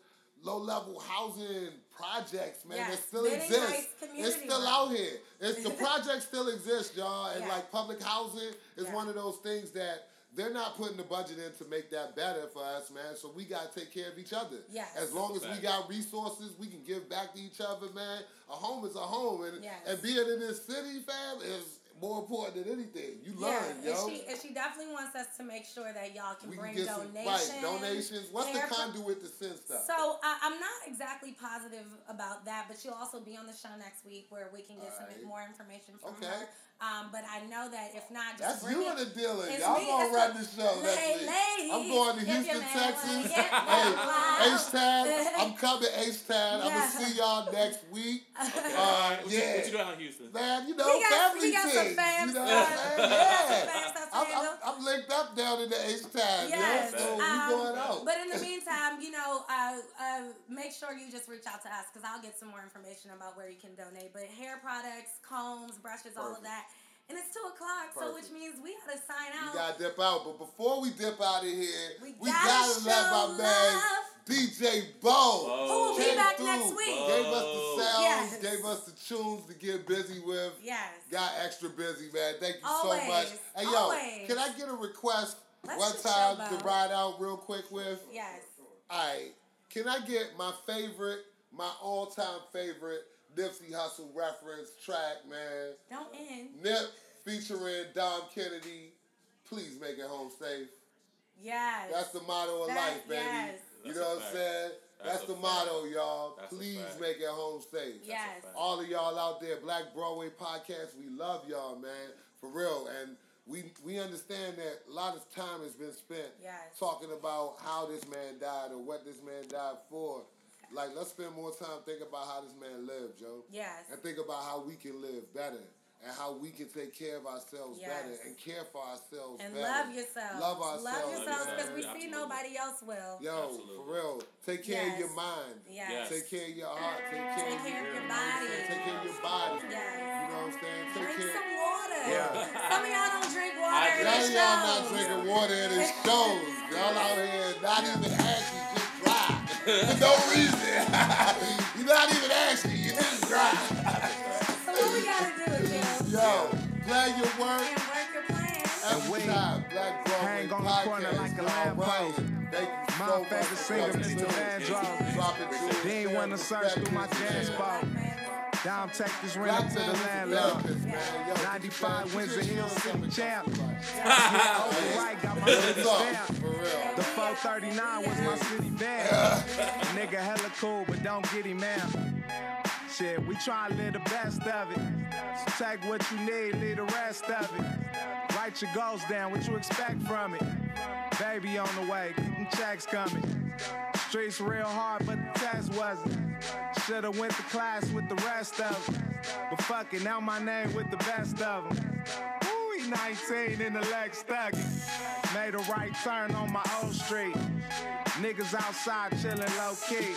low level housing projects, man. Yes, That still Bidding exist. rights It's still out here. It's the project still exists, y'all. And Yeah. like public housing is Yeah. one of those things that they're not putting the budget in to make that better for us, man. So we gotta take care of each other. Yes. As long as we got resources, we can give back to each other, man. A home is a home, and Yes. and being in this city, fam, is more important than anything. You Yeah, learn, yo. and she and she definitely wants us to make sure that y'all can we can bring get some donations. right donations. What's hair the pro- conduit to send stuff? So I I'm not exactly positive about that, but she'll also be on the show next week where we can get Alright. some more information from Okay. her. Um, but I know that if not, just That's you it. and the dealer. It's Y'all me. gonna It's run the- the show next Lay- week. ladies, I'm going to if your Houston, man wanna Texas. get Hey. H-Town. I'm coming H-Town. I'm gonna see y'all next week. Okay. Uh, what, you, yeah. what you doing in Houston? Man, you know, He got- family he got some things. fam you know stuff. what I'm He saying? got some Yeah. fam stuff I'm, I'm. I'm linked up down in the H-Town, Yes, yo. So we um, going out. But in the meantime, you know, uh, uh, make sure you just reach out to us because I'll get some more information about where you can donate. But hair products, combs, brushes, all of that. And it's 2 o'clock, so which means we got to sign out. We gotta dip out, but before we dip out of here, We we, gotta gotta, let show my man. DJ Bo Bo. Who will be back through, next week? Gave us the sounds, Yes. gave us the tunes to get busy with. Yes. Got extra busy, man. Thank you Always, so much. Hey, yo, always. can I get a request Let's one time to ride out real quick with? Yes. All right. Can I get my favorite, my all-time favorite Nipsey Hussle reference track, man? Don't end. Nip featuring Dom Kennedy. Please make it home safe. Yes. That's the motto of That- life, baby. yes. You know a what I'm saying? That's, That's the fact. motto, y'all. That's Please make it home safe. Yes. All of y'all out there, Black Broadway Podcast, we love y'all, man. For real. And we we understand that a lot of time has been spent Yes. talking about how this man died or what this man died for. Like, let's spend more time thinking about how this man lived, Joe. Yes. And think about how we can live better and how we can take care of ourselves Yes. better and care for ourselves And better. love yourselves. Love ourselves. Love yourselves man. because we see nobody else will. Yo, Absolutely. for real. Take care Yes. of your mind. Yes. Yes. Take care of your heart. Take care, Take of, care of your you know body. Take care of your body. Yes. You know what I'm saying? Take Drink care. some water. Yeah. Some of y'all don't drink water. I in Now y'all not drinking water in his shows. Y'all out here not even asking, just dry. For no reason. You're not even asking, you just dry. So what we gotta do, Jill? Yo, glad your work. And work your plan. Every wait. time, Black Broadway Hang on the Podcast. corner like a y'all lamppost. right. Thank you My so much favorite for singer, coming Mr. through. Vandross. Dropping jewels, They ain't wanna search through my respect jazz this spot. man. Down Texas Black rent to the man is a landlord. therapist, man. Yo, 95 Windsor Hill City champ. Yeah, Oh, right, got my city stamp. The 439 was my city van. Nigga hella cool, but don't get him man. Shit, we try to live the best of it. So take what you need, leave the rest of it. Write your goals down, what you expect from it. Baby on the way, them checks coming. Streets real hard, but the test wasn't. Should've went to class with the rest of them. But fuck it, now my name with the best of them. Ooh, he 19 in the Lex Thuggy. Made a right turn on my old street. Niggas outside chillin' low key.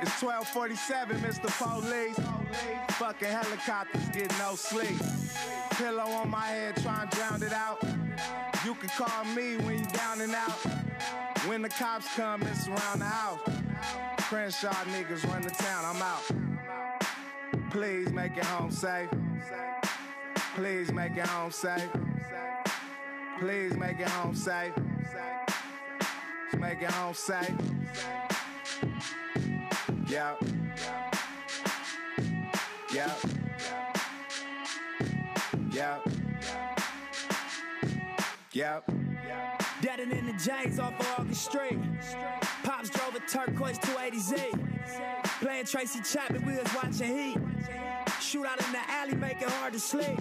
It's 1247, Mr. Police. Fucking helicopters get no sleep. Pillow on my head, tryin' to drown it out. You can call me when you down and out. When the cops come and surround the house. Crenshaw niggas run the town, I'm out. Please make it home safe. Please make it home safe. Please make it home safe. Make it home safe. Yeah. Yeah. Yeah. Yeah. Deadin' in the James off of August Street. Pops drove a turquoise 280Z. Playing Tracy Chapman, we was watching Heat. Shootout in the alley, make it hard to sleep.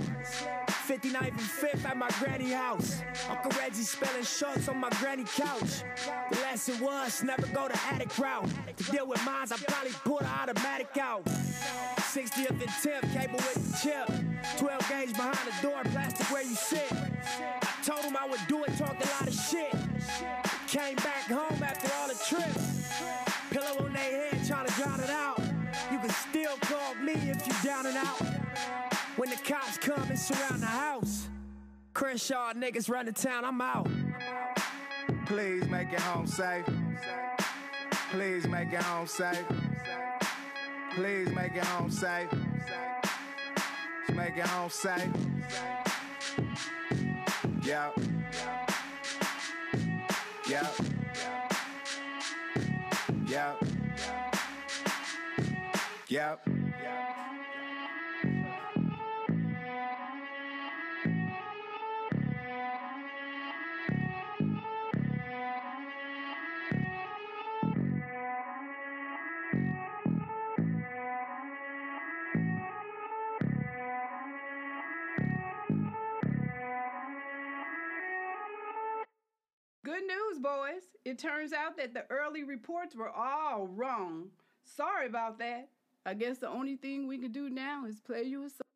59th and 5th at my granny house. Uncle Reggie spelling shorts on my granny couch. The lesson was never go the attic route. To deal with mines, I probably pull the automatic out. 60th and 10th, cable with the chip. 12 gauge behind the door, plastic where you sit. I told him I would do it, talked a lot of shit. Came back come and surround the house. Crenshaw niggas run the town, I'm out. Please make it home safe. Please make it home safe. Please make it home safe. Just make it home safe. Yeah. Yeah. Yeah. Yeah. Good news, boys. It turns out that the early reports were all wrong. Sorry about that. I guess the only thing we can do now is play you a song.